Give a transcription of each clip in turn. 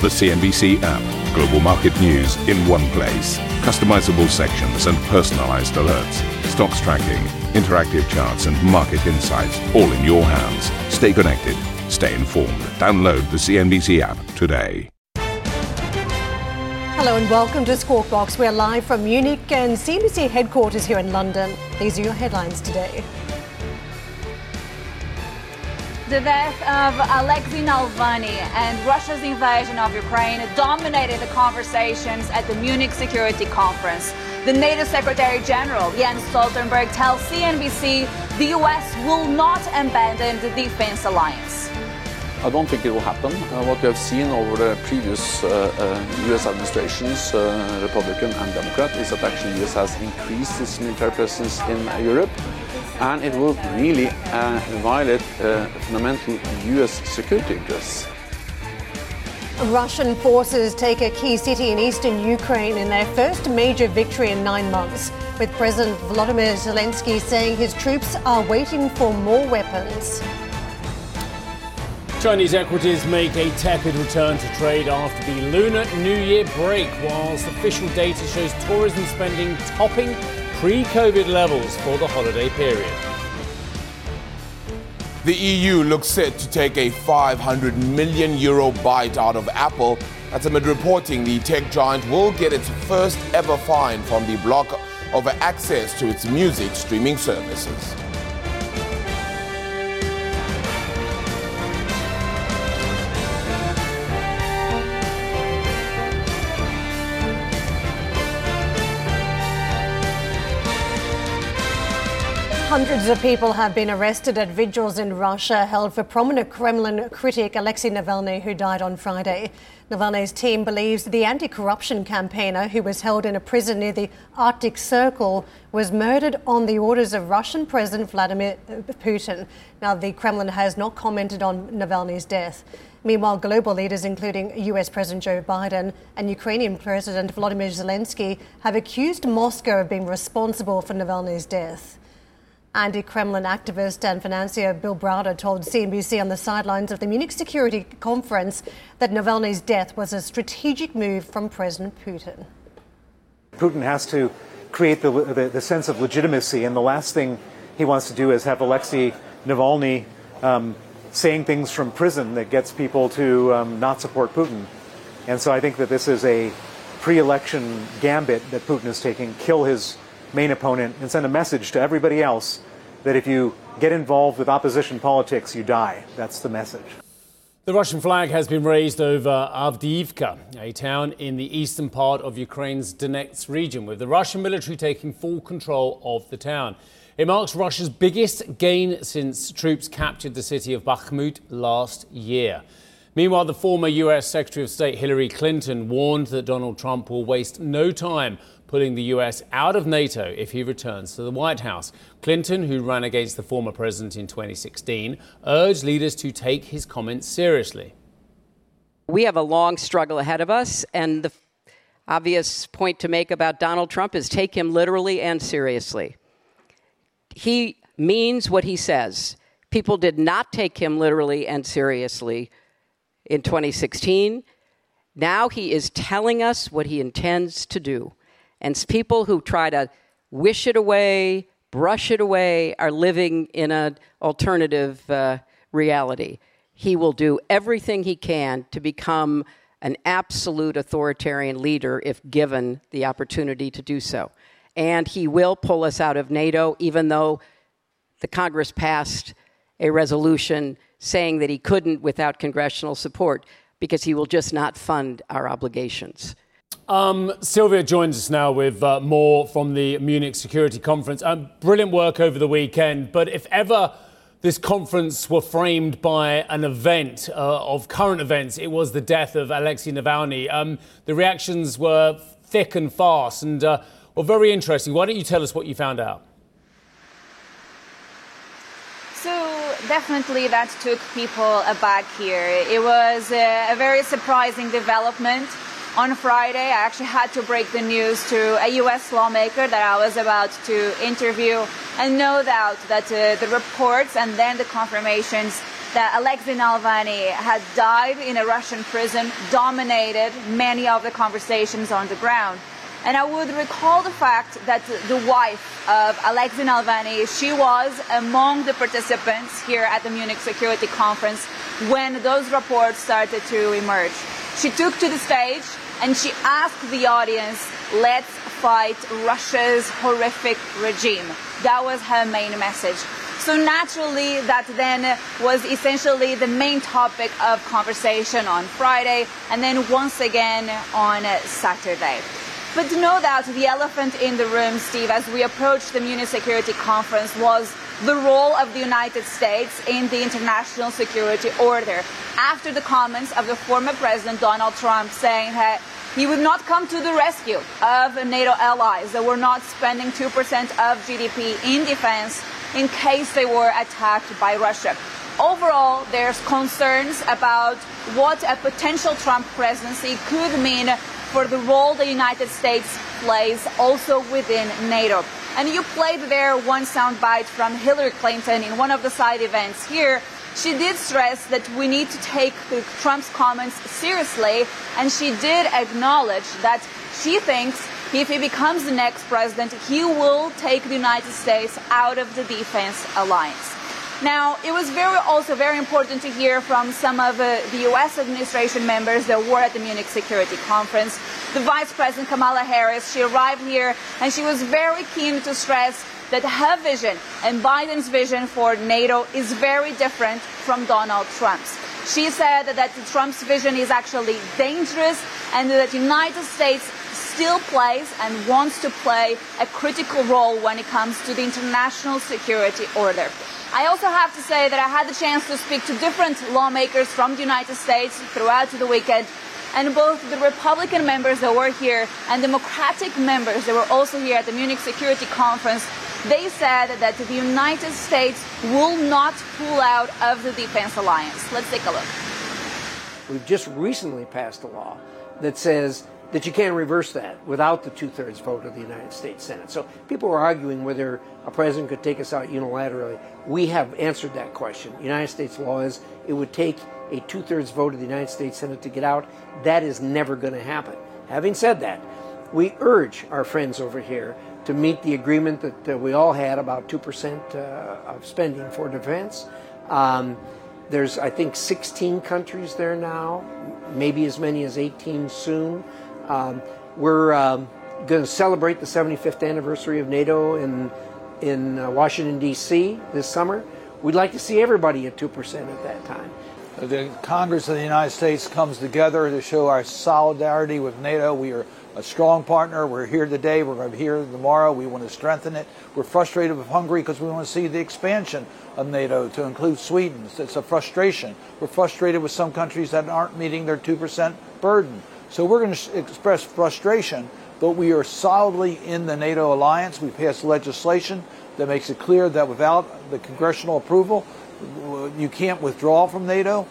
The CNBC app. Global market news in one place. Customizable sections and personalized alerts. Stocks tracking, interactive charts, and market insights all in your hands. Stay connected. Stay informed. Download the CNBC app today. Hello and welcome to Squawk Box. We're live from Munich and CNBC headquarters here in London. These are your headlines today. The death of Alexei Navalny and Russia's invasion of Ukraine dominated the conversations at the Munich Security Conference. The NATO Secretary General Jens Stoltenberg tells CNBC the US will not abandon the defense alliance. I don't think it will happen. Uh, what we have seen over the previous uh, uh, US administrations, uh, Republican and Democrat, is that actually the US has increased its military presence in Europe and it will really uh, violate uh, fundamental US security interests. Russian forces take a key city in eastern Ukraine in their first major victory in nine months, with President Volodymyr Zelensky saying his troops are waiting for more weapons. Chinese equities make a tepid return to trade after the Lunar New Year break, whilst official data shows tourism spending topping pre COVID levels for the holiday period. The EU looks set to take a 500 million euro bite out of Apple. That's amid reporting the tech giant will get its first ever fine from the bloc over access to its music streaming services. Hundreds of people have been arrested at vigils in Russia held for prominent Kremlin critic Alexei Navalny, who died on Friday. Navalny's team believes the anti corruption campaigner, who was held in a prison near the Arctic Circle, was murdered on the orders of Russian President Vladimir uh, Putin. Now, the Kremlin has not commented on Navalny's death. Meanwhile, global leaders, including US President Joe Biden and Ukrainian President Volodymyr Zelensky, have accused Moscow of being responsible for Navalny's death. Anti Kremlin activist and financier Bill Browder told CNBC on the sidelines of the Munich Security Conference that Navalny's death was a strategic move from President Putin. Putin has to create the, the, the sense of legitimacy, and the last thing he wants to do is have Alexei Navalny um, saying things from prison that gets people to um, not support Putin. And so I think that this is a pre election gambit that Putin is taking kill his main opponent and send a message to everybody else that if you get involved with opposition politics, you die. That's the message. The Russian flag has been raised over Avdiivka, a town in the eastern part of Ukraine's Donetsk region, with the Russian military taking full control of the town. It marks Russia's biggest gain since troops captured the city of Bakhmut last year. Meanwhile, the former US Secretary of State Hillary Clinton warned that Donald Trump will waste no time pulling the US out of NATO if he returns to the White House. Clinton, who ran against the former president in 2016, urged leaders to take his comments seriously. We have a long struggle ahead of us, and the obvious point to make about Donald Trump is take him literally and seriously. He means what he says. People did not take him literally and seriously in 2016. Now he is telling us what he intends to do. And people who try to wish it away, brush it away, are living in an alternative uh, reality. He will do everything he can to become an absolute authoritarian leader if given the opportunity to do so. And he will pull us out of NATO, even though the Congress passed a resolution saying that he couldn't without congressional support because he will just not fund our obligations. Um, Silvia joins us now with uh, more from the Munich Security Conference. Um, brilliant work over the weekend, but if ever this conference were framed by an event uh, of current events, it was the death of Alexei Navalny. Um, the reactions were thick and fast and uh, were very interesting. Why don't you tell us what you found out? So definitely that took people aback here. It was a, a very surprising development on Friday, I actually had to break the news to a U.S. lawmaker that I was about to interview, and no doubt that uh, the reports and then the confirmations that Alexei Navalny had died in a Russian prison, dominated many of the conversations on the ground. And I would recall the fact that the wife of Alexei Navalny, she was among the participants here at the Munich Security Conference when those reports started to emerge. She took to the stage and she asked the audience, let's fight Russia's horrific regime. That was her main message. So naturally, that then was essentially the main topic of conversation on Friday and then once again on Saturday. But no doubt the elephant in the room, Steve, as we approached the Munich Security Conference was the role of the United States in the international security order. After the comments of the former President Donald Trump saying that he would not come to the rescue of NATO allies that were not spending 2% of GDP in defense in case they were attacked by Russia. Overall, there's concerns about what a potential Trump presidency could mean for the role the United States plays also within NATO. And you played there one soundbite from Hillary Clinton in one of the side events here. She did stress that we need to take Trump's comments seriously, and she did acknowledge that she thinks if he becomes the next president, he will take the United States out of the defense alliance. Now, it was very also very important to hear from some of uh, the U.S. administration members that were at the Munich Security Conference. The Vice President Kamala Harris, she arrived here and she was very keen to stress that her vision and Biden's vision for NATO is very different from Donald Trump's. She said that Trump's vision is actually dangerous and that the United States still plays and wants to play a critical role when it comes to the international security order. I also have to say that I had the chance to speak to different lawmakers from the United States throughout the weekend. And both the Republican members that were here and Democratic members that were also here at the Munich Security Conference, they said that the United States will not pull out of the defense alliance. Let's take a look. We've just recently passed a law that says that you can't reverse that without the two thirds vote of the United States Senate. So people are arguing whether a president could take us out unilaterally. We have answered that question. United States law is it would take a two thirds vote of the United States Senate to get out. That is never going to happen. Having said that, we urge our friends over here to meet the agreement that uh, we all had about 2% uh, of spending for defense. Um, there's, I think, 16 countries there now, maybe as many as 18 soon. Um, we're um, going to celebrate the 75th anniversary of NATO in in uh, Washington D.C. this summer. We'd like to see everybody at two percent at that time. The Congress of the United States comes together to show our solidarity with NATO. We are a strong partner. We're here today. We're going to be here tomorrow. We want to strengthen it. We're frustrated with Hungary because we want to see the expansion of NATO to include Sweden. It's a frustration. We're frustrated with some countries that aren't meeting their 2% burden. So we're going to express frustration, but we are solidly in the NATO alliance. We passed legislation that makes it clear that without the congressional approval, you can't withdraw from NATO.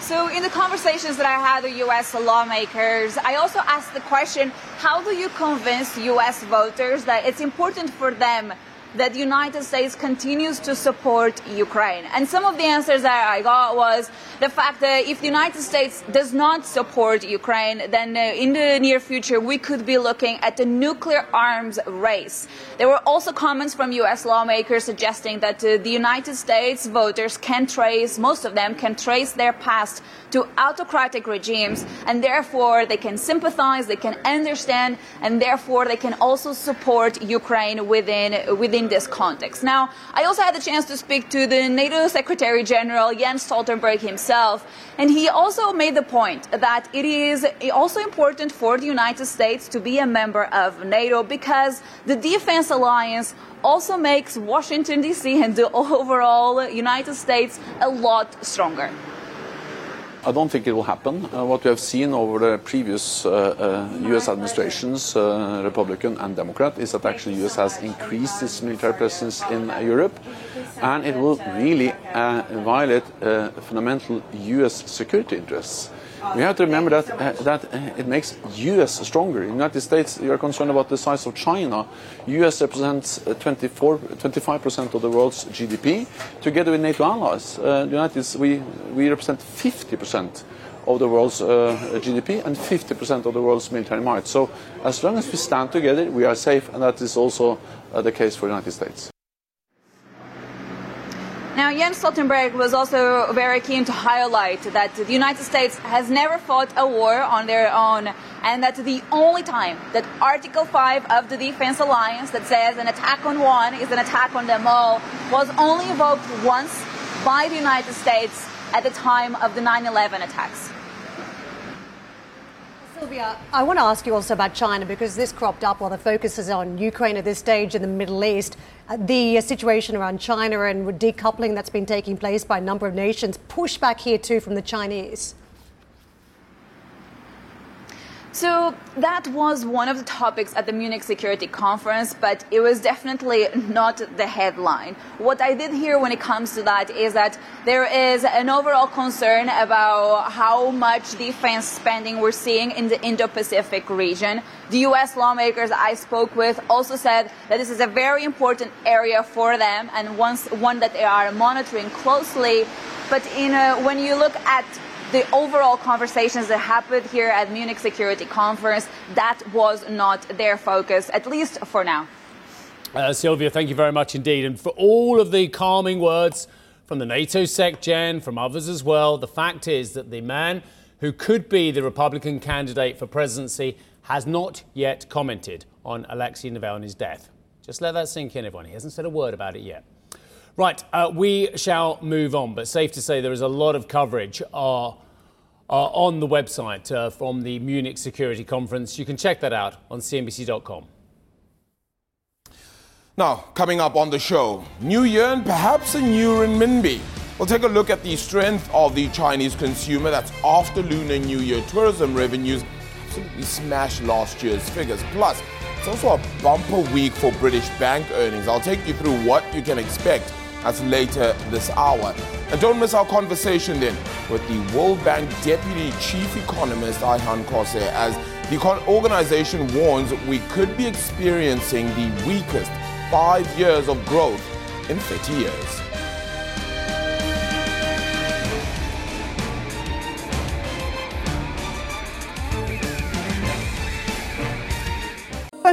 So, in the conversations that I had with US lawmakers, I also asked the question how do you convince US voters that it's important for them that the United States continues to support Ukraine. And some of the answers that I got was the fact that if the United States does not support Ukraine, then uh, in the near future we could be looking at a nuclear arms race. There were also comments from US lawmakers suggesting that uh, the United States voters can trace, most of them can trace their past to autocratic regimes and therefore they can sympathize, they can understand, and therefore they can also support Ukraine within, within in this context. Now, I also had the chance to speak to the NATO Secretary General Jens Stoltenberg himself, and he also made the point that it is also important for the United States to be a member of NATO because the defense alliance also makes Washington, D.C. and the overall United States a lot stronger. I don't think it will happen. Uh, what we have seen over the previous uh, uh, U.S. administrations, uh, Republican and Democrat, is that actually U.S. has increased its military presence in Europe, and it will really uh, violate uh, fundamental U.S. security interests. We have to remember that uh, that uh, it makes U.S. stronger. In the United States, you are concerned about the size of China. U.S. represents uh, 24, 25 percent of the world's GDP. Together with NATO allies, uh, the United we we represent 50 percent of the world's uh, GDP and 50 percent of the world's military might. So, as long as we stand together, we are safe, and that is also uh, the case for the United States. Now, Jens Stoltenberg was also very keen to highlight that the United States has never fought a war on their own, and that the only time that Article 5 of the Defense Alliance, that says an attack on one is an attack on them all, was only invoked once by the United States at the time of the 9 11 attacks. Silvia, I want to ask you also about China because this cropped up while the focus is on Ukraine at this stage in the Middle East. Uh, the situation around China and decoupling that's been taking place by a number of nations, pushback here too from the Chinese. So that was one of the topics at the Munich Security Conference, but it was definitely not the headline. What I did hear when it comes to that is that there is an overall concern about how much defense spending we're seeing in the Indo-Pacific region. The U.S. lawmakers I spoke with also said that this is a very important area for them and once, one that they are monitoring closely. But a, when you look at the overall conversations that happened here at Munich Security Conference, that was not their focus, at least for now. Uh, Silvia, thank you very much indeed. And for all of the calming words from the NATO Sec Gen, from others as well, the fact is that the man who could be the Republican candidate for presidency has not yet commented on Alexei Navalny's death. Just let that sink in, everyone. He hasn't said a word about it yet. Right, uh, we shall move on, but safe to say there is a lot of coverage uh, uh, on the website uh, from the Munich Security Conference. You can check that out on CNBC.com. Now, coming up on the show, New Year and perhaps a new renminbi. We'll take a look at the strength of the Chinese consumer that's after Lunar New Year tourism revenues absolutely smashed last year's figures. Plus, it's also a bumper week for British bank earnings. I'll take you through what you can expect that's later this hour. And don't miss our conversation then with the World Bank Deputy Chief Economist Ayhan Kose as the organization warns we could be experiencing the weakest five years of growth in 30 years.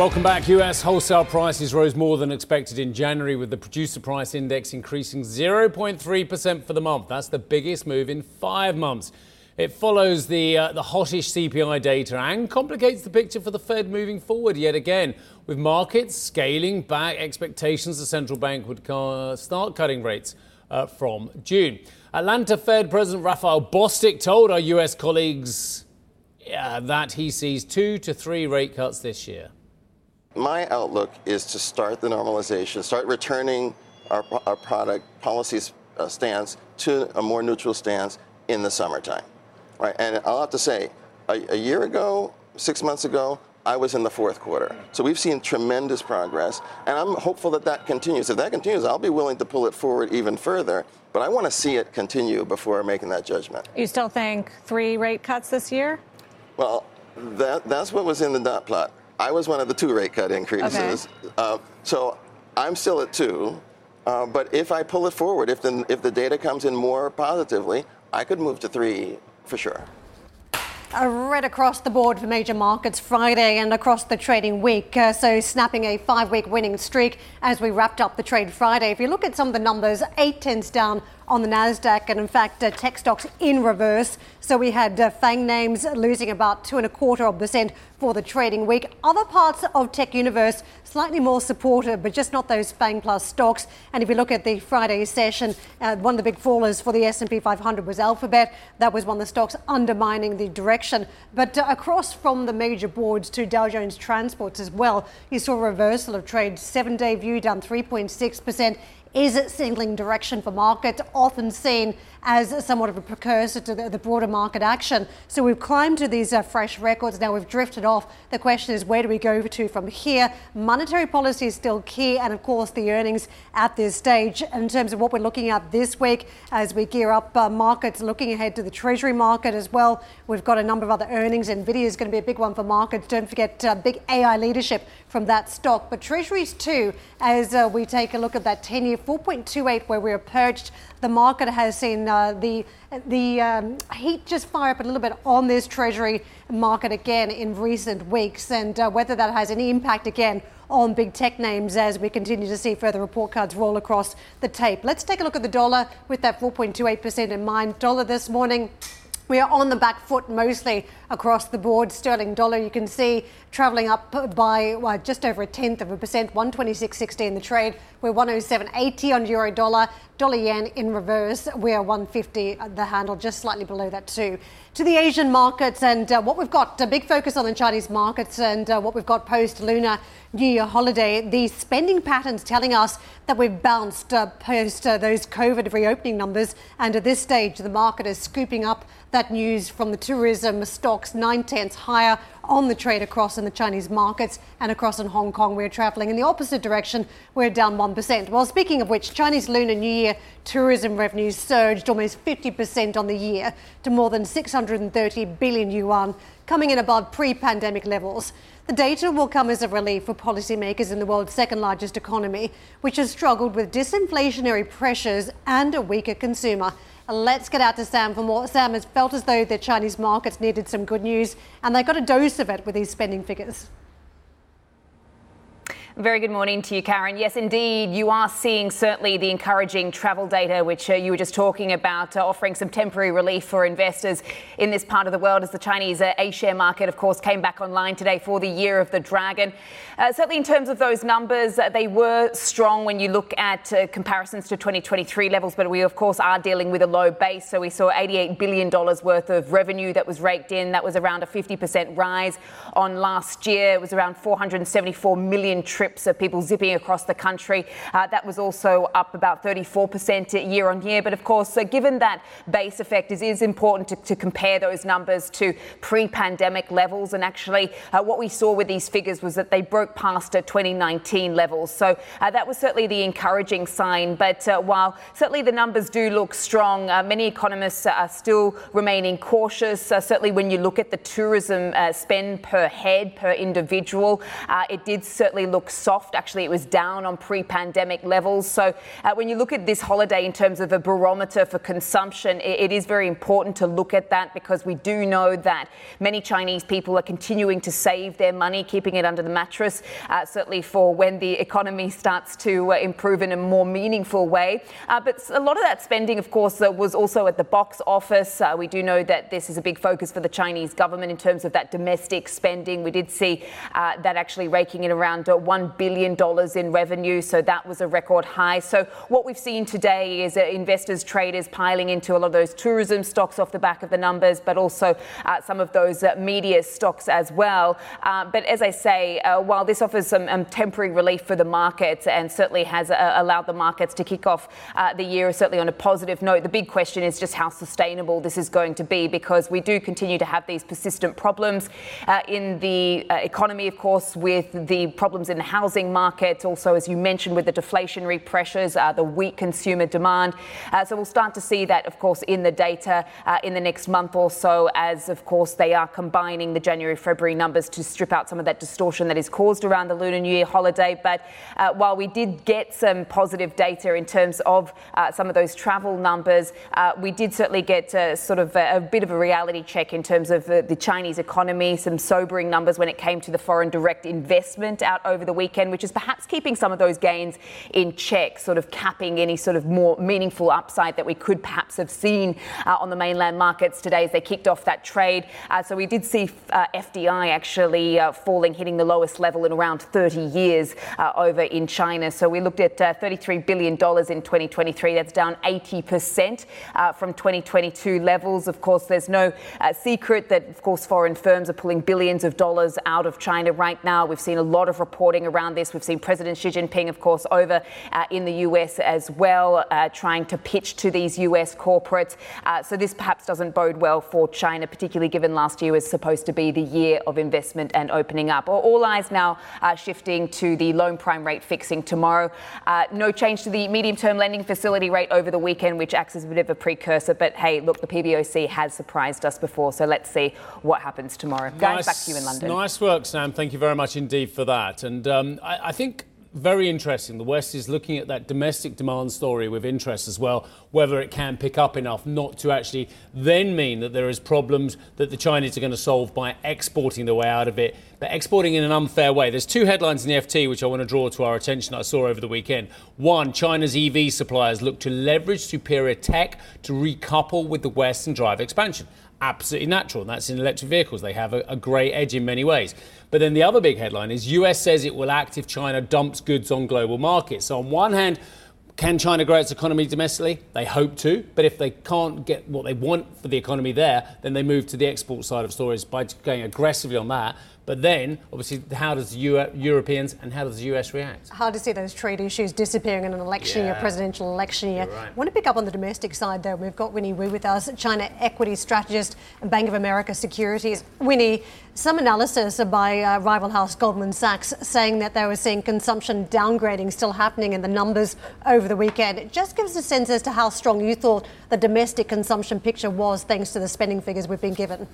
Welcome back. US wholesale prices rose more than expected in January, with the producer price index increasing 0.3% for the month. That's the biggest move in five months. It follows the, uh, the hottish CPI data and complicates the picture for the Fed moving forward yet again, with markets scaling back expectations the central bank would ca- start cutting rates uh, from June. Atlanta Fed President Raphael Bostic told our US colleagues uh, that he sees two to three rate cuts this year. My outlook is to start the normalization, start returning our, our product policy uh, stance to a more neutral stance in the summertime. Right, and I'll have to say, a, a year ago, six months ago, I was in the fourth quarter. So we've seen tremendous progress, and I'm hopeful that that continues. If that continues, I'll be willing to pull it forward even further, but I want to see it continue before making that judgment. You still think three rate cuts this year? Well, that, that's what was in the dot plot. I was one of the two rate cut increases. Okay. Uh, so I'm still at two. Uh, but if I pull it forward, if the, if the data comes in more positively, I could move to three for sure. Uh, right across the board for major markets Friday and across the trading week. Uh, so, snapping a five week winning streak as we wrapped up the trade Friday. If you look at some of the numbers, eight tenths down on the Nasdaq, and in fact, uh, tech stocks in reverse. So we had uh, Fang names losing about two and a quarter of percent for the trading week. Other parts of tech universe slightly more supportive, but just not those Fang Plus stocks. And if you look at the Friday session, uh, one of the big fallers for the S&P 500 was Alphabet. That was one of the stocks undermining the direction. But uh, across from the major boards to Dow Jones Transports as well, you saw a reversal of trade. Seven-day view down 3.6 percent is it signaling direction for markets, often seen as somewhat of a precursor to the, the broader market action. So we've climbed to these uh, fresh records. Now we've drifted off. The question is, where do we go to from here? Monetary policy is still key, and of course, the earnings at this stage. In terms of what we're looking at this week, as we gear up uh, markets, looking ahead to the Treasury market as well, we've got a number of other earnings. Nvidia is going to be a big one for markets. Don't forget uh, big AI leadership from that stock, but Treasuries too, as uh, we take a look at that 10-year 4.28 where we're perched the market has seen uh, the the um, heat just fire up a little bit on this Treasury market again in recent weeks, and uh, whether that has any impact again on big tech names as we continue to see further report cards roll across the tape. Let's take a look at the dollar with that 4.28% in mind. Dollar this morning. We are on the back foot mostly across the board. Sterling dollar, you can see travelling up by well, just over a tenth of a percent, 126.60 in the trade. We're 107.80 on euro dollar. Dollar yen in reverse. We're 150 the handle, just slightly below that too. To the Asian markets and uh, what we've got, a big focus on the Chinese markets and uh, what we've got post Lunar New Year holiday. The spending patterns telling us that we've bounced uh, post uh, those COVID reopening numbers. And at this stage, the market is scooping up that news from the tourism stocks nine tenths higher on the trade across in the Chinese markets and across in Hong Kong. We're travelling in the opposite direction. We're down 1%. Well, speaking of which, Chinese Lunar New Year tourism revenues surged almost 50% on the year to more than 630 billion yuan, coming in above pre pandemic levels. The data will come as a relief for policymakers in the world's second largest economy, which has struggled with disinflationary pressures and a weaker consumer. Let's get out to Sam for more. Sam, has felt as though the Chinese markets needed some good news, and they got a dose of it with these spending figures. Very good morning to you, Karen. Yes, indeed, you are seeing certainly the encouraging travel data, which uh, you were just talking about, uh, offering some temporary relief for investors in this part of the world as the Chinese uh, A-share market, of course, came back online today for the Year of the Dragon. Uh, certainly, in terms of those numbers, uh, they were strong when you look at uh, comparisons to 2023 levels, but we, of course, are dealing with a low base. So we saw $88 billion worth of revenue that was raked in. That was around a 50% rise on last year. It was around 474 million trips of people zipping across the country. Uh, that was also up about 34% year on year. But of course, uh, given that base effect, it is important to, to compare those numbers to pre pandemic levels. And actually, uh, what we saw with these figures was that they broke past 2019 levels. So uh, that was certainly the encouraging sign. But uh, while certainly the numbers do look strong, uh, many economists are still remaining cautious. certainly, when you look at the tourism spend per head, per individual, it did certainly look soft. Actually, it was down on pre pandemic levels. So, uh, when you look at this holiday in terms of a barometer for consumption, it, it is very important to look at that because we do know that many Chinese people are continuing to save their money, keeping it under the mattress, uh, certainly for when the economy starts to uh, improve in a more meaningful way. Uh, but a lot of that spending, of course, uh, was also at the box office. Uh, we do know that this is a big focus for the Chinese government in terms of that domestic spending. We did see that actually raking in around 1 billion billion in revenue, so that was a record high. So what we've seen today is uh, investors, traders piling into a lot of those tourism stocks off the back of the numbers, but also uh, some of those uh, media stocks as well. Uh, but as I say, uh, while this offers some um, temporary relief for the markets and certainly has uh, allowed the markets to kick off the year certainly on a positive note, the big question is just how sustainable this is going to be because we do continue to have these persistent problems in the economy, of course, with the problems in the housing market, also, as you mentioned, with the deflationary pressures, uh, the weak consumer demand. Uh, so we'll start to see that, of course, in the data uh, in the next month or so, as, of course, they are combining the January February numbers to strip out some of that distortion that is caused around the Lunar New Year holiday. But uh, while we did get some positive data in terms of uh, some of those travel numbers, we did certainly get sort of a, a, bit of a reality check in terms of the Chinese economy, some sobering numbers when it came to the foreign direct investment out over the weekend, which is perhaps keeping some of those gains in check, sort of capping any sort of more meaningful upside that we could perhaps have seen uh, on the mainland markets today as they kicked off that trade. Uh, so we did see uh, FDI actually uh, falling, hitting the lowest level in around 30 years uh, over in China. So we looked at $33 billion in 2023. That's down 80% from 2022 levels. Of course, there's no secret that, of course, foreign firms are pulling billions of dollars out of China right now. We've seen a lot of reporting around this. We've seen President Xi Jinping, of course, over uh, in the US as well, uh, trying to pitch to these US corporates. Uh, so this perhaps doesn't bode well for China, particularly given last year was supposed to be the year of investment and opening up. All eyes now are shifting to the loan prime rate fixing tomorrow. Uh, no change to the medium term lending facility rate over the weekend, which acts as a bit of a precursor. But hey, look, the PBOC has surprised us before, so let's see what happens tomorrow. Nice, Guys, back to you in London. Nice work, Sam. Thank you very much indeed for that. And um, I, I think very interesting. The West is looking at that domestic demand story with interest as well, whether it can pick up enough not to actually then mean that there is problems that the Chinese are going to solve by exporting the way out of it, but exporting in an unfair way. There's two headlines in the FT which I want to draw to our attention I saw over the weekend. One, China's EV suppliers look to leverage superior tech to recouple with the West and drive expansion absolutely natural, and that's in electric vehicles. They have a, a edge in many ways. But then the other big headline is US says it will act if China dumps goods on global markets. So on one hand, can China grow its economy domestically? They hope to, but if they can't get what they want for the economy there, then they move to the export side of stories by going aggressively on that. But then, obviously, how does Euro- Europeans and how does the US react? Hard to see those trade issues disappearing in an election yeah. year, presidential election year. Right. I want to pick up on the domestic side, though. We've got Winnie Wu with us, China equity strategist and Bank of America Securities. Winnie, some analysis by uh, rival house Goldman Sachs saying that they were seeing consumption downgrading still happening in the numbers over the weekend. It just gives a sense as to how strong you thought the domestic consumption picture was, thanks to the spending figures we've been given.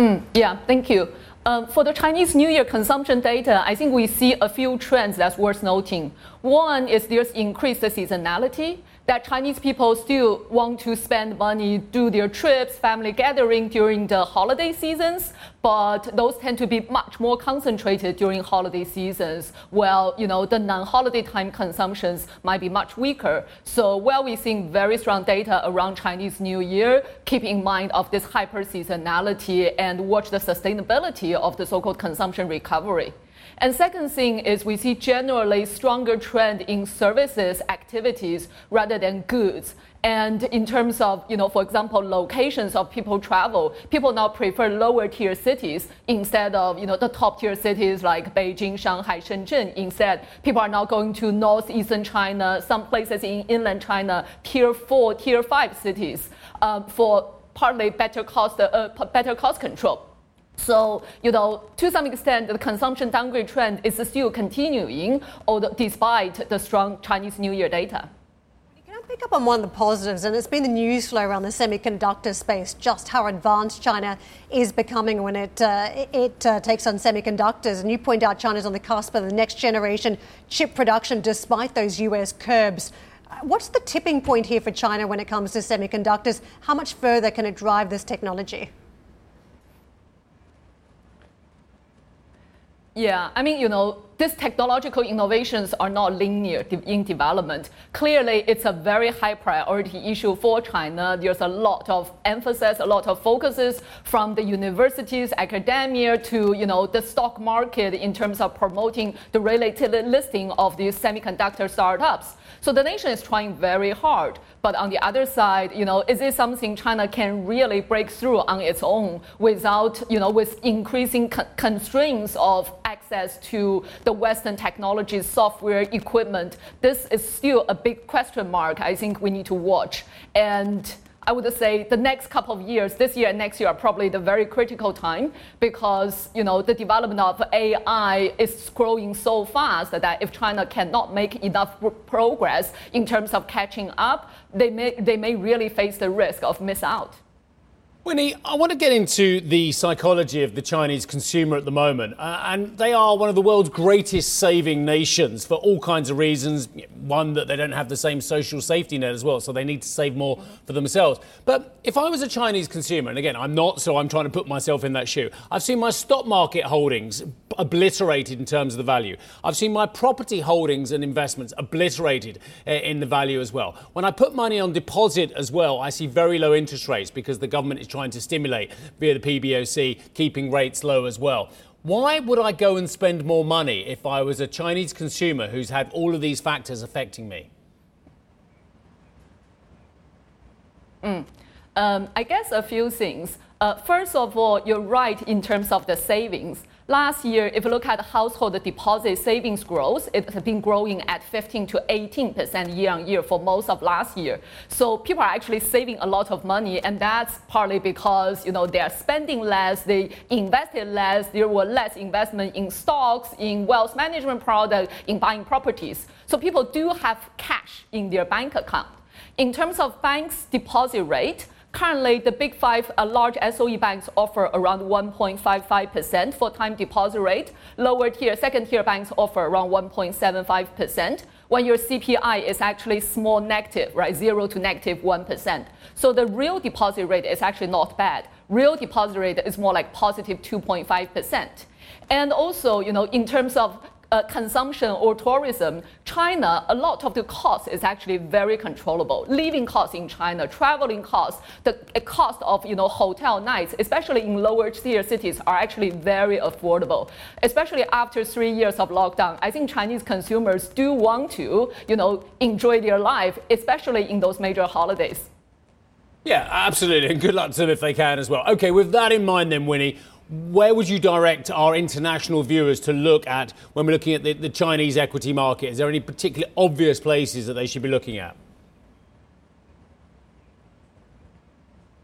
Mm, yeah, thank you. Um, for the Chinese New Year consumption data, I think we see a few trends that's worth noting. One is there's increased seasonality that Chinese people still want to spend money, do their trips, family gathering during the holiday seasons, but those tend to be much more concentrated during holiday seasons, while you know the non-holiday time consumptions might be much weaker. So while we're seeing very strong data around Chinese New Year, keep in mind of this hyper seasonality and watch the sustainability of the so-called consumption recovery. And second thing is we see generally stronger trend in services activities rather than goods. And in terms of, you know, for example, locations of people travel, people now prefer lower tier cities instead of, you know, the top tier cities like Beijing, Shanghai, Shenzhen. Instead, people are now going to northeastern China, some places in inland China, tier four, tier five cities uh, for partly better cost, uh, better cost control. So, you know, to some extent, the consumption downgrade trend is still continuing, although despite the strong Chinese New Year data. Can I pick up on one of the positives? And it's been the news flow around the semiconductor space, just how advanced China is becoming when it uh, it uh, takes on semiconductors. And you point out China's on the cusp of the next generation chip production, despite those U.S. curbs. What's the tipping point here for China when it comes to semiconductors? How much further can it drive this technology? Yeah, I mean, you know, these technological innovations are not linear in development. Clearly, it's a very high priority issue for China. There's a lot of emphasis, a lot of focuses from the universities, academia to you know the stock market in terms of promoting the related listing of these semiconductor startups. So the nation is trying very hard. But on the other side, you know, is it something China can really break through on its own without, you know, with increasing co- constraints of access to the Western technologies, software, equipment? This is still a big question mark. I think we need to watch. And I would say the next couple of years, this year and next year, are probably the very critical time because you know the development of AI is growing so fast that if China cannot make enough progress in terms of catching up, they may they may really face the risk of miss out. Winnie, I want to get into the psychology of the Chinese consumer at the moment. Uh, and they are one of the world's greatest saving nations for all kinds of reasons. One, that they don't have the same social safety net as well, so they need to save more for themselves. But if I was a Chinese consumer, and again, I'm not, so I'm trying to put myself in that shoe, I've seen my stock market holdings obliterated in terms of the value. I've seen my property holdings and investments obliterated uh, in the value as well. When I put money on deposit as well, I see very low interest rates because the government is trying to stimulate via the PBOC, keeping rates low as well. Why would I go and spend more money if I was a Chinese consumer who's had all of these factors affecting me? Mm. Um, I guess a few things. Uh, first of all, you're right in terms of the savings. Last year, if you look at household deposit savings growth, it has been growing at 15 to 18% year on year for most of last year. So people are actually saving a lot of money, and that's partly because you know they are spending less, they invested less, there were less investment in stocks, in wealth management products, in buying properties. So people do have cash in their bank account. In terms of banks' deposit rate, Currently, the big five uh, large SOE banks offer around 1.55% for time deposit rate. Lower tier, second tier banks offer around 1.75%. When your CPI is actually small negative, right, zero to negative 1. So the real deposit rate is actually not bad. Real deposit rate is more like positive 2.5%. And also, you know, in terms of uh, consumption or tourism, China, a lot of the cost is actually very controllable. Living costs in China, traveling costs, the cost of you know hotel nights, especially in lower tier cities, are actually very affordable. Especially after three years of lockdown, I think Chinese consumers do want to you know enjoy their life, especially in those major holidays. Yeah, absolutely, and good luck to them if they can as well. Okay, with that in mind, then, Winnie, where would you direct our international viewers to look at when we're looking at the, the, Chinese equity market? Is there any particular obvious places that they should be looking at?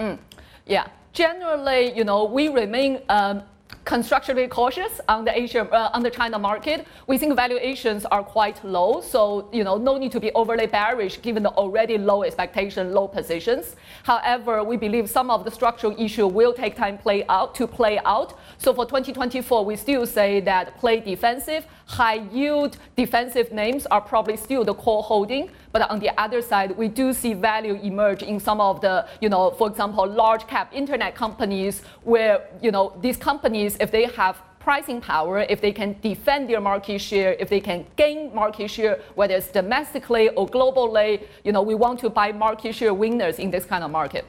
Mm, yeah, generally, you know, we remain um, constructively cautious on the Asia, uh, on the China market. We think valuations are quite low, so you know no need to be overly bearish given the already low expectation, low positions. However, we believe some of the structural issue will take time play out to play out. So for 2024, we still say that play defensive, high yield defensive names are probably still the core holding. But on the other side, we do see value emerge in some of the, you know, for example, large cap internet companies where, you know, these companies, if they have pricing power, if they can defend their market share, if they can gain market share, whether it's domestically or globally, you know, we want to buy market share winners in this kind of market.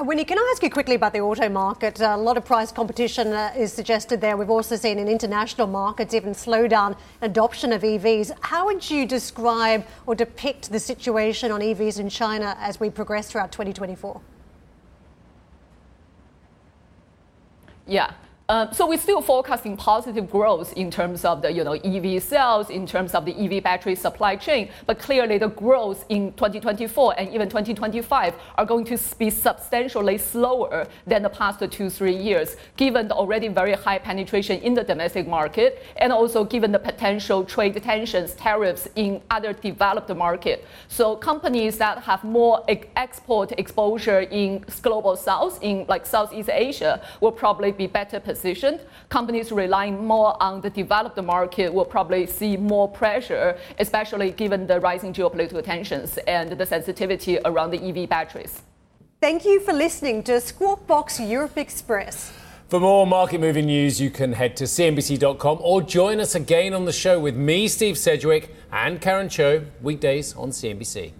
Uh, Winnie, can I ask you quickly about the auto market? A lot of price competition uh, is suggested there. We've also seen in international markets even slow down adoption of EVs. How would you describe or depict the situation on EVs in China as we progress throughout 2024? Yeah. Um, so we're still forecasting positive growth in terms of the you know EV sales, in terms of the EV battery supply chain. But clearly, the growth in 2024 and even 2025 are going to be substantially slower than the past two three years, given the already very high penetration in the domestic market, and also given the potential trade tensions, tariffs in other developed market. So companies that have more export exposure in global south, in like Southeast Asia, will probably be better positioned positioned. Companies relying more on the developed market will probably see more pressure, especially given the rising geopolitical tensions and the sensitivity around the EV batteries. Thank you for listening to Squawk Box Europe Express. For more market moving news, you can head to CNBC.com or join us again on the show with me, Steve Sedgwick, and Karen Tso, weekdays on CNBC.